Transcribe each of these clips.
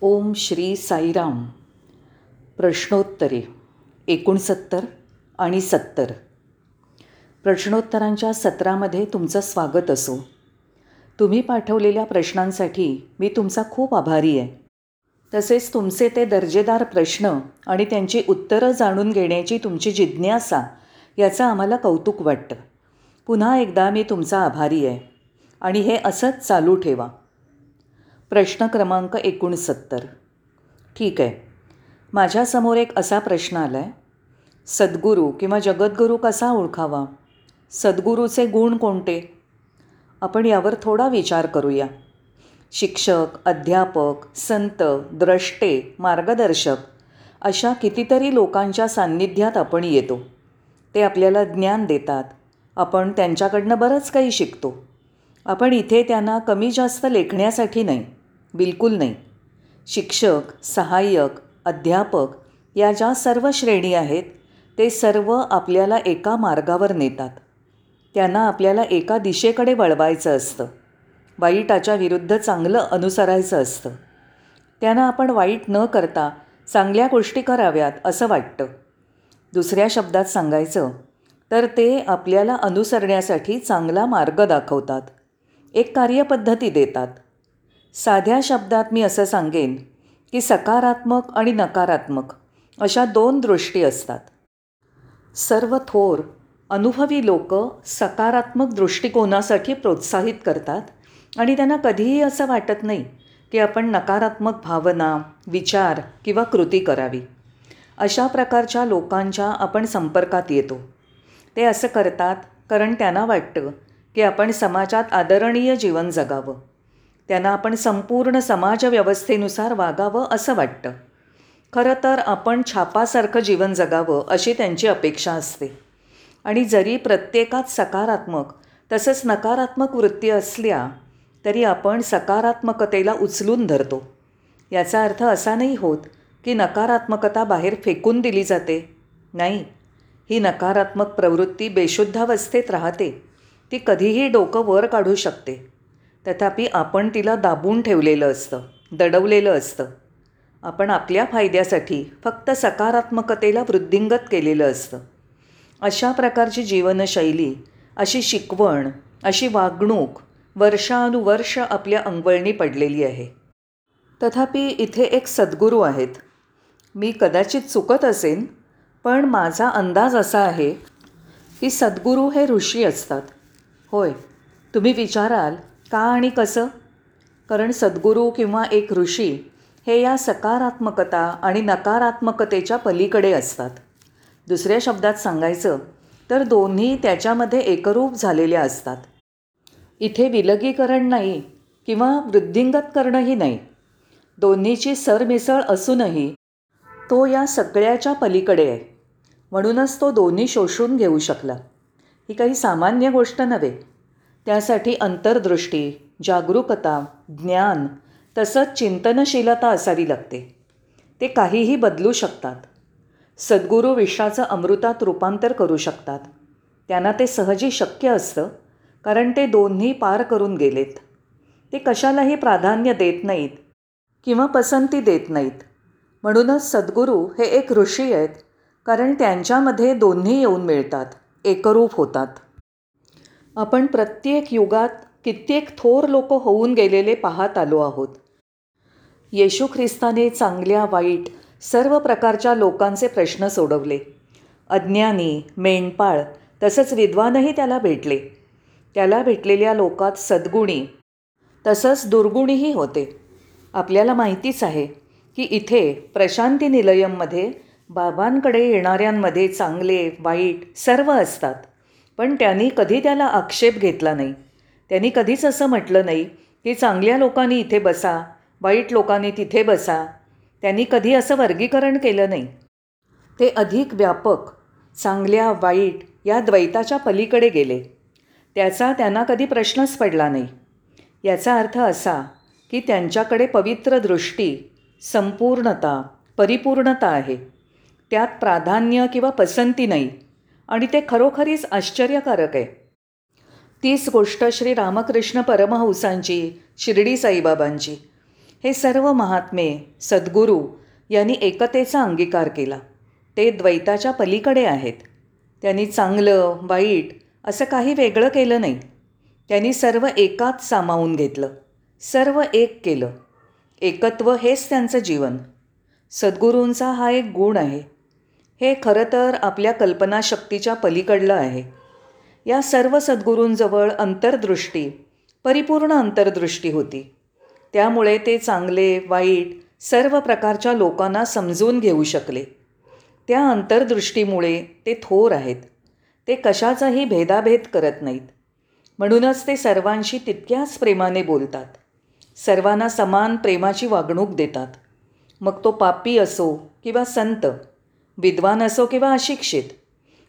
ओम श्री साईराम. प्रश्नोत्तरे एकोणसत्तर आणि सत्तर. प्रश्नोत्तरांच्या सत्रामध्ये तुमचं स्वागत असो. तुम्ही पाठवलेल्या प्रश्नांसाठी मी तुमचा खूप आभारी आहे. तसेच तुमचे ते दर्जेदार प्रश्न आणि त्यांची उत्तरं जाणून घेण्याची तुमची जिज्ञासा याचं आम्हाला कौतुक वाटतं. पुन्हा एकदा मी तुमचा आभारी आहे. आणि हे असंच चालू ठेवा. प्रश्न क्रमांक एकोणसत्तर. ठीक आहे. माझ्यासमोर एक असा प्रश्न आला आहे सद्गुरू किंवा जगद्गुरू कसा ओळखावा? सद्गुरूचे गुण कोणते? आपण यावर थोडा विचार करूया. शिक्षक अध्यापक संत द्रष्टे मार्गदर्शक अशा कितीतरी लोकांच्या सान्निध्यात आपण येतो. ते आपल्याला ज्ञान देतात. आपण त्यांच्याकडनं बरंच काही शिकतो. आपण इथे त्यांना कमी जास्त लेखण्यासाठी नाही. बिलकुल नाही. शिक्षक सहाय्यक अध्यापक या ज्या सर्व श्रेणी आहेत ते सर्व आपल्याला एका मार्गावर नेतात. त्यांना आपल्याला एका दिशेकडे वळवायचं असतं. वाईटाच्या विरुद्ध चांगलं अनुसरायचं असतं. त्यांना आपण वाईट न करता चांगल्या गोष्टी कराव्यात असं वाटतं. दुसऱ्या शब्दात सांगायचं तर ते आपल्याला अनुसरण्यासाठी चांगला मार्ग दाखवतात. एक कार्यपद्धती देतात. साध्या शब्दात मी असं सांगेन की सकारात्मक आणि नकारात्मक अशा दोन दृष्टी असतात. सर्व थोर अनुभवी लोक सकारात्मक दृष्टिकोनासाठी प्रोत्साहित करतात आणि त्यांना कधीही असं वाटत नाही की आपण नकारात्मक भावना विचार किंवा कृती करावी. अशा प्रकारच्या लोकांच्या आपण संपर्कात येतो. ते असं करतात कारण त्यांना वाटतं की आपण समाजात आदरणीय जीवन जगावं. त्यांना आपण संपूर्ण समाजव्यवस्थेनुसार वागावं असं वाटतं. खरं तर आपण छापासारखं जीवन जगावं अशी त्यांची अपेक्षा असते. आणि जरी प्रत्येकात सकारात्मक तसंच नकारात्मक वृत्ती असल्या तरी आपण सकारात्मकतेला उचलून धरतो. याचा अर्थ असा नाही होत की नकारात्मकता बाहेर फेकून दिली जाते. नाही. ही नकारात्मक प्रवृत्ती बेशुद्धावस्थेत राहते. ती कधीही डोकं वर काढू शकते. तथापि आपण तिला दाबून ठेवलेलं असतं दडवलेलं असतं. आपण आपल्या फायद्यासाठी फक्त सकारात्मकतेला वृद्धिंगत केलेलं असतं. अशा प्रकारची जीवनशैली अशी शिकवण अशी वागणूक वर्षानुवर्ष आपल्या अंगवळणी पडलेली आहे. तथापि इथे एक सद्गुरू आहेत. मी कदाचित चुकत असेन पण माझा अंदाज असा आहे की सद्गुरू हे ऋषी असतात. होय तुम्ही विचाराल का आणि कसं? कारण सद्गुरू किंवा एक ऋषी हे या सकारात्मकता आणि नकारात्मकतेच्या पलीकडे असतात. दुसऱ्या शब्दात सांगायचं तर दोन्ही त्याच्यामध्ये एकरूप झालेल्या असतात. इथे विलगीकरण नाही किंवा वृद्धिंगत करणंही नाही. दोन्हीची सरमिसळ असूनही तो या सगळ्याच्या पलीकडे आहे. म्हणूनच तो दोन्ही शोषून घेऊ शकला. ही काही सामान्य गोष्ट नव्हे. त्यासाठी अंतर्दृष्टी जागरूकता ज्ञान तसंच चिंतनशीलता असावी लागते. ते काहीही बदलू शकतात. सद्गुरू विश्वाचं अमृतात रूपांतर करू शकतात. त्यांना ते सहजी शक्य असतं कारण ते दोन्ही पार करून गेलेत. ते कशालाही प्राधान्य देत नाहीत किंवा पसंती देत नाहीत. म्हणूनच सद्गुरू हे एक ऋषी आहेत कारण त्यांच्यामध्ये दोन्ही येऊन मिळतात एकरूप होतात. आपण प्रत्येक युगात कित्येक थोर लोक होऊन गेलेले पाहत आलो आहोत. येशू ख्रिस्ताने चांगल्या वाईट सर्व प्रकारच्या लोकांचे प्रश्न सोडवले. अज्ञानी मेंढपाळ तसंच विद्वानही त्याला भेटले. त्याला भेटलेल्या लोकात सद्गुणी तसंच दुर्गुणीही होते. आपल्याला माहितीच आहे की इथे प्रशांती निलयममध्ये बाबांकडे येणाऱ्यांमध्ये चांगले वाईट सर्व असतात. पण त्यांनी कधी त्याला आक्षेप घेतला नाही. त्यांनी कधीच असं म्हटलं नाही की चांगल्या लोकांनी इथे बसा वाईट लोकांनी तिथे बसा. त्यांनी कधी असं वर्गीकरण केलं नाही. ते अधिक व्यापक चांगल्या वाईट या द्वैताच्या पलीकडे गेले. त्याचा त्यांना कधी प्रश्नच पडला नाही. याचा अर्थ असा की त्यांच्याकडे पवित्र दृष्टी संपूर्णता परिपूर्णता आहे. त्यात प्राधान्य किंवा पसंती नाही. आणि ते खरोखरीच आश्चर्यकारक आहे. तीच गोष्ट श्री रामकृष्ण परमहंसांची शिर्डी साईबाबांची. हे सर्व महात्मे सद्गुरू यांनी एकतेचा अंगीकार केला. ते द्वैताच्या पलीकडे आहेत. त्यांनी चांगलं वाईट असं काही वेगळं केलं नाही. त्यांनी सर्व एकात सामावून घेतलं. सर्व एक केलं. एकत्व हेच त्यांचं जीवन. सद्गुरूंचा हा एक गुण आहे. हे खरं तर आपल्या कल्पनाशक्तीच्या पलीकडलं आहे. या सर्व सद्गुरूंजवळ अंतर्दृष्टी परिपूर्ण अंतर्दृष्टी होती. त्यामुळे ते चांगले वाईट सर्व प्रकारच्या लोकांना समजून घेऊ शकले. त्या अंतर्दृष्टीमुळे ते थोर आहेत. ते कशाचाही भेदाभेद करत नाहीत. म्हणूनच ते सर्वांशी तितक्याच प्रेमाने बोलतात. सर्वांना समान प्रेमाची वागणूक देतात. मग तो पापी असो किंवा संत विद्वान असो किंवा अशिक्षित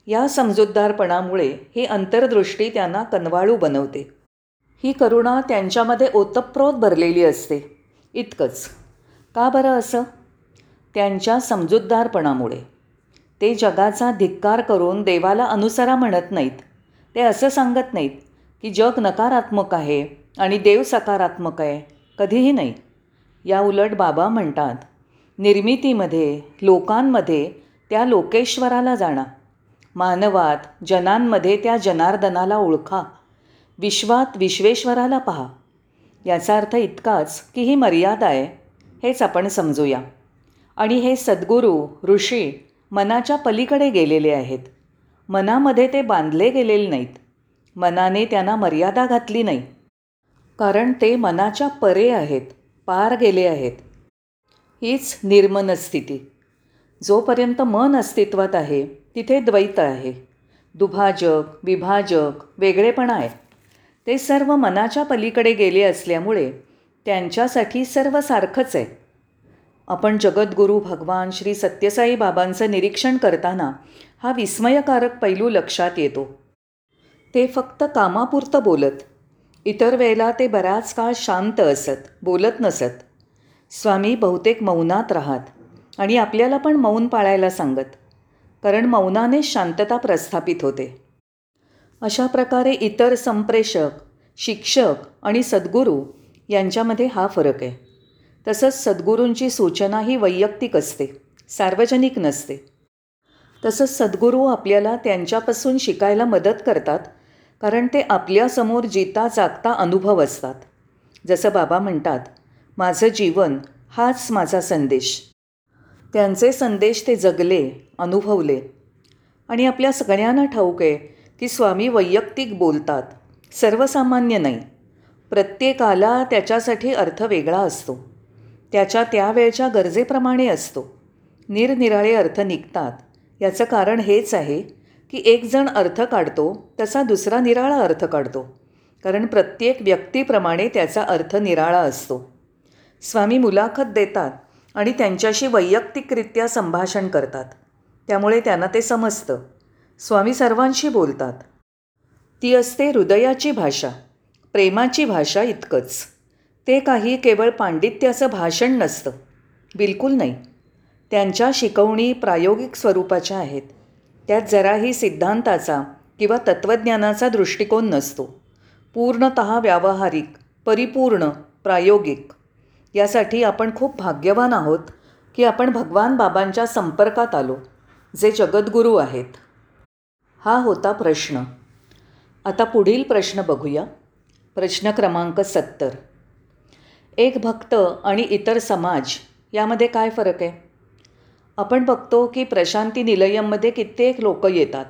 या समजूतदारपणामुळे ही अंतर्दृष्टी त्यांना कनवाळू बनवते. ही करुणा त्यांच्यामध्ये ओतप्रोत भरलेली असते. इतकंच. का बरं असं? त्यांच्या समजूतदारपणामुळे. ते जगाचा धिक्कार करून देवाला अनुसरा म्हणत नाहीत. ते असं सांगत नाहीत की जग नकारात्मक आहे आणि देव सकारात्मक आहे. कधीही नाही. या उलट बाबा म्हणतात निर्मितीमध्ये लोकांमध्ये त्या लोकेश्वराला जाणा. मानवात जनांमध्ये त्या जनार्दनाला ओळखा. विश्वात विश्वेश्वराला पहा. याचा अर्थ इतकाच की ही मर्यादा आहे हेच आपण समजूया. आणि हे सद्गुरू ऋषी मनाच्या पलीकडे गेलेले आहेत. मनामध्ये ते बांधले गेलेले नाहीत. मनाने त्यांना मर्यादा घातली नाही. कारण ते मनाच्या परे आहेत पार गेले आहेत. हीच निर्मन स्थिती. जोपर्यंत मन अस्तित्वात आहे तिथे द्वैत आहे. दुभाजक विभाजक वेगळेपणा आहे. ते सर्व मनाच्या पलीकडे गेले असल्यामुळे त्यांच्यासाठी सर्व सारखंच आहे. आपण जगद्गुरू भगवान श्री सत्यसाई बाबांचं निरीक्षण करताना हा विस्मयकारक पैलू लक्षात येतो. ते फक्त कामापुरतं बोलत. इतर वेळेला ते बराच काळ शांत असत बोलत नसत. स्वामी बहुतेक मौनात राहत. आणि आपल्याला पण मौन पाळायला सांगत कारण मौनाने शांतता प्रस्थापित होते. अशा प्रकारे इतर संप्रेषक शिक्षक आणि सद्गुरू यांच्यामध्ये हा फरक आहे. तसंच सद्गुरूंची सूचना ही वैयक्तिक असते सार्वजनिक नसते. तसंच सद्गुरू आपल्याला त्यांच्यापासून शिकायला मदत करतात कारण ते आपल्यासमोर जिता जागता अनुभव असतात. जसं बाबा म्हणतात माझं जीवन हाच माझा संदेश. त्यांचे संदेश ते जगले अनुभवले. आणि आपल्या सगळ्यांना ठाऊक आहे की स्वामी वैयक्तिक बोलतात सर्वसामान्य नाही. प्रत्येकाला त्याच्यासाठी अर्थ वेगळा असतो. त्याच्या त्यावेळच्या गरजेप्रमाणे असतो. निरनिराळे अर्थ निघतात. याचं कारण हेच आहे की एकजण अर्थ काढतो तसा दुसरा निराळा अर्थ काढतो. कारण प्रत्येक व्यक्तीप्रमाणे त्याचा अर्थ निराळा असतो. स्वामी मुलाखत देतात आणि त्यांच्याशी वैयक्तिकरित्या संभाषण करतात. त्यामुळे त्यांना ते समजतं. स्वामी सर्वांशी बोलतात. ती असते हृदयाची भाषा प्रेमाची भाषा इतकंच. ते काही केवळ पांडित्याचं भाषण नसतं. बिलकुल नाही. त्यांच्या शिकवणी प्रायोगिक स्वरूपाच्या आहेत. त्यात जराही सिद्धांताचा किंवा तत्त्वज्ञानाचा दृष्टिकोन नसतो. पूर्णत व्यावहारिक परिपूर्ण प्रायोगिक. यासाठी आपण खूप भाग्यवान आहोत की आपण भगवान बाबांच्या संपर्कात आलो जे जगद्गुरू आहेत. हा होता प्रश्न. आता पुढील प्रश्न बघूया. प्रश्न क्रमांक सत्तर. एक भक्त आणि इतर समाज यामध्ये काय फरक आहे? आपण बघतो की प्रशांती निलयममध्ये कित्येक लोक येतात.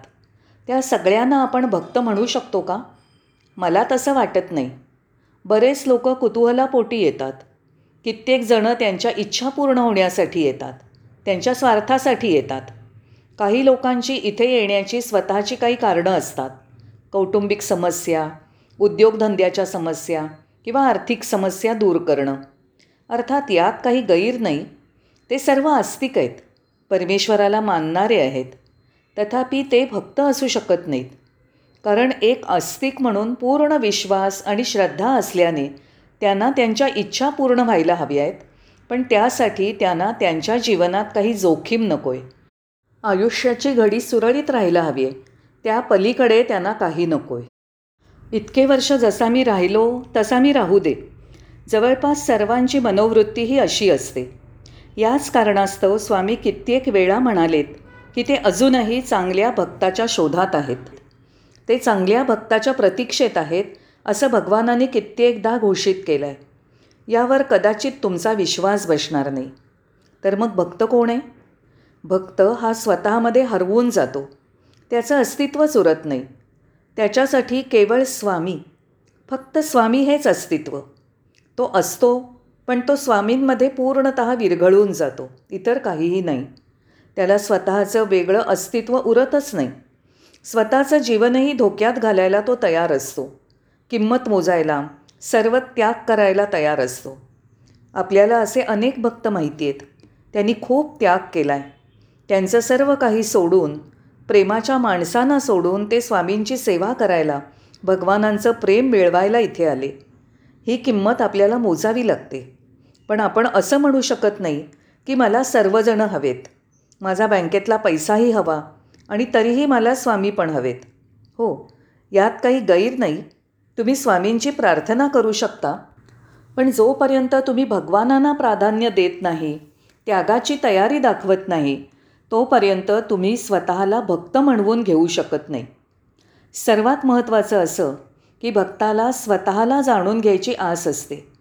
त्या सगळ्यांना आपण भक्त म्हणू शकतो का? मला तसं वाटत नाही. बरेच लोक कुतूहलापोटी येतात. कित्येक जणं त्यांच्या इच्छा पूर्ण होण्यासाठी येतात त्यांच्या स्वार्थासाठी येतात. काही लोकांची इथे येण्याची स्वतःची काही कारणं असतात. कौटुंबिक समस्या उद्योगधंद्याच्या समस्या किंवा आर्थिक समस्या दूर करणं. अर्थात यात काही गैर नाही. ते सर्व आस्तिक आहेत परमेश्वराला मानणारे आहेत. तथापि ते भक्त असू शकत नाहीत. कारण एक आस्तिक म्हणून पूर्ण विश्वास आणि श्रद्धा असल्याने त्यांना त्यांच्या इच्छा पूर्ण व्हायला हव्या आहेत. पण त्यासाठी त्यांना त्यांच्या जीवनात काही जोखीम नको आहे आयुष्याची घडी सुरळीत राहायला हवी आहे. त्या पलीकडे त्यांना काही नको आहे इतके वर्ष जसा मी राहिलो तसा मी राहू दे. जवळपास सर्वांची मनोवृत्ती ही अशी असते. याच कारणास्तव स्वामी कित्येक वेळा म्हणालेत की ते अजूनही चांगल्या भक्ताच्या शोधात आहेत. ते चांगल्या भक्ताच्या प्रतीक्षेत आहेत असं भगवानाने कित्येकदा घोषित केलं आहे यावर कदाचित तुमचा विश्वास बसणार नाही. तर मग भक्त कोण आहे? भक्त हा स्वतःमध्ये हरवून जातो. त्याचं अस्तित्वच उरत नाही. त्याच्यासाठी केवळ स्वामी. फक्त स्वामी हेच अस्तित्व. तो असतो पण तो स्वामींमध्ये पूर्णत विरघळून जातो. इतर काहीही नाही. त्याला स्वतःचं वेगळं अस्तित्व उरतच नाही. स्वतःचं जीवनही धोक्यात घालायला तो तयार असतो. किंमत मोजायला सर्व त्याग करायला तयार असतो. आपल्याला असे अनेक भक्त माहिती आहेत. त्यांनी खूप त्याग केला आहे त्यांचं सर्व काही सोडून प्रेमाच्या माणसांना सोडून ते स्वामींची सेवा करायला भगवानांचं प्रेम मिळवायला इथे आले. ही किंमत आपल्याला मोजावी लागते. पण आपण असं म्हणू शकत नाही की मला सर्वजणं हवेत. माझा बँकेतला पैसाही हवा आणि तरीही मला स्वामी पण हवेत. हो यात काही गैर नाही. तुम्ही स्वामींची प्रार्थना करू शकता. पण जोपर्यंत तुम्ही भगवानांना प्राधान्य देत नाही त्यागाची तयारी दाखवत नाही तोपर्यंत तुम्ही स्वतःला भक्त म्हणवून घेऊ शकत नाही. सर्वात महत्त्वाचं असं की भक्ताला स्वतःला जाणून घ्यायची आस असते.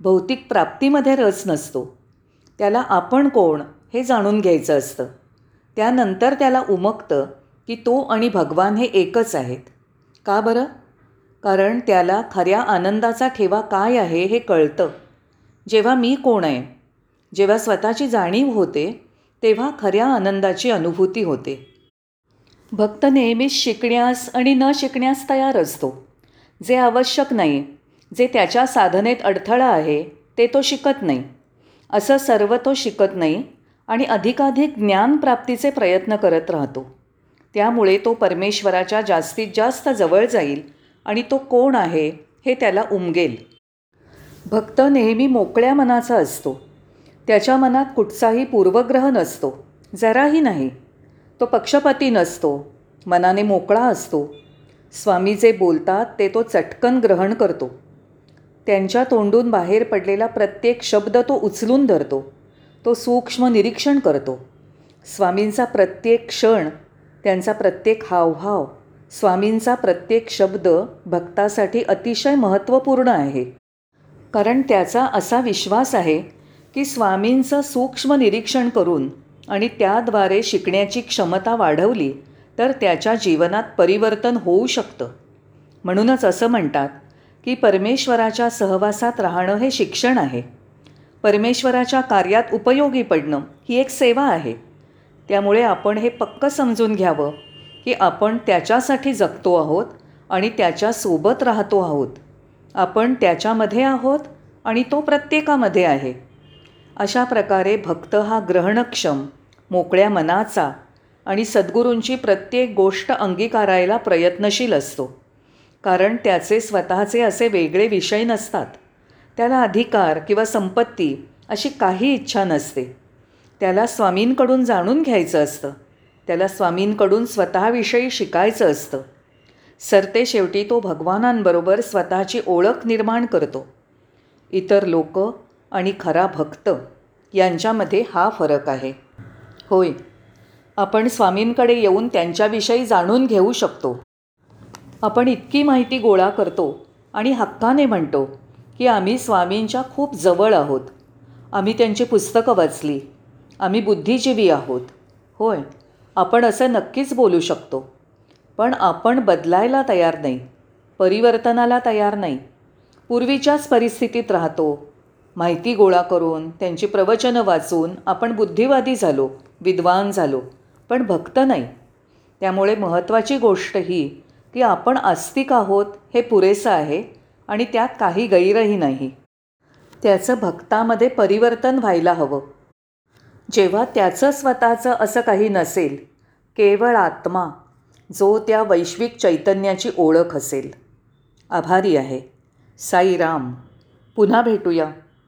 भौतिक प्राप्तीमध्ये रस नसतो. त्याला आपण कोण हे जाणून घ्यायचं असतं. त्यानंतर त्याला उमगतं की तो आणि भगवान हे एकच आहेत. का बरं? कारण त्याला खऱ्या आनंदाचा ठेवा काय आहे हे कळतं. जेव्हा मी कोण आहे जेव्हा स्वतःची जाणीव होते तेव्हा खऱ्या आनंदाची अनुभूती होते. भक्त नेहमीच शिकण्यास आणि न शिकण्यास तयार असतो. जे आवश्यक नाही जे त्याच्या साधनेत अडथळा आहे ते तो शिकत नाही. असं सर्व तो शिकत नाही आणि अधिकाधिक ज्ञानप्राप्तीचे प्रयत्न करत राहतो. त्यामुळे तो परमेश्वराच्या जास्तीत जास्त जवळ जाईल आणि तो कोण आहे हे त्याला उमगेल. भक्त नेहमी मोकळ्या मनाचा असतो. त्याच्या मनात कुठचाही पूर्वग्रह नसतो. जराही नाही. तो पक्षपाती नसतो. मनाने मोकळा असतो. स्वामी जे बोलतात ते तो चटकन ग्रहण करतो. त्यांच्या तोंडून बाहेर पडलेला प्रत्येक शब्द तो उचलून धरतो. तो सूक्ष्म निरीक्षण करतो. स्वामींचा प्रत्येक क्षण त्यांचा प्रत्येक हावभाव स्वामींचा प्रत्येक शब्द भक्तासाठी अतिशय महत्त्वपूर्ण आहे. कारण त्याचा असा विश्वास आहे की स्वामींचं सूक्ष्म निरीक्षण करून आणि त्याद्वारे शिकण्याची क्षमता वाढवली तर त्याच्या जीवनात परिवर्तन होऊ शकतं. म्हणूनच असं म्हणतात की परमेश्वराच्या सहवासात राहणं हे शिक्षण आहे. परमेश्वराच्या कार्यात उपयोगी पडणं ही एक सेवा आहे. त्यामुळे आपण हे पक्क समजून घ्यावं की आपण त्याच्यासाठी जगतो आहोत आणि त्याच्यासोबत राहतो आहोत. आपण त्याच्यामध्ये आहोत आणि तो प्रत्येकामध्ये आहे. अशा प्रकारे भक्त हा ग्रहणक्षम मोकळ्या मनाचा आणि सद्गुरूंची प्रत्येक गोष्ट अंगीकारायला प्रयत्नशील असतो. कारण त्याचे स्वतःचे असे वेगळे विषय नसतात. त्याला अधिकार किंवा संपत्ती अशी काही इच्छा नसते. त्याला स्वामींकडून जाणून घ्यायचं असतं. त्याला स्वामींकडून स्वतःविषयी शिकायचं असतं. सरते शेवटी तो भगवानांबरोबर स्वतःची ओळख निर्माण करतो. इतर लोक आणि खरा भक्त यांच्यामध्ये हा फरक आहे. होय आपण स्वामींकडे येऊन त्यांच्याविषयी जाणून घेऊ शकतो. आपण इतकी माहिती गोळा करतो आणि हक्काने म्हणतो की आम्ही स्वामींच्या खूप जवळ आहोत. आम्ही त्यांची पुस्तकं वाचली. आम्ही बुद्धिजीवी आहोत. होय. आपण असं नक्कीच बोलू शकतो. पण आपण बदलायला तयार नाही परिवर्तनाला तयार नाही. पूर्वीच्याच परिस्थितीत राहतो. माहिती गोळा करून त्यांची प्रवचनं वाचून आपण बुद्धिवादी झालो विद्वान झालो पण भक्त नाही. त्यामुळे महत्त्वाची गोष्ट ही की आपण आस्तिक आहोत हे पुरेसं आहे आणि त्यात काही गैरही नाही. त्याचं भक्तामध्ये परिवर्तन व्हायला हवं. जेव्हा त्याचं स्वतःचं असं काही नसेल केवळ आत्मा जो त्या वैश्विक चैतन्याची ओळख असेल. आभारी आहे. साईराम. पुन्हा भेटूया.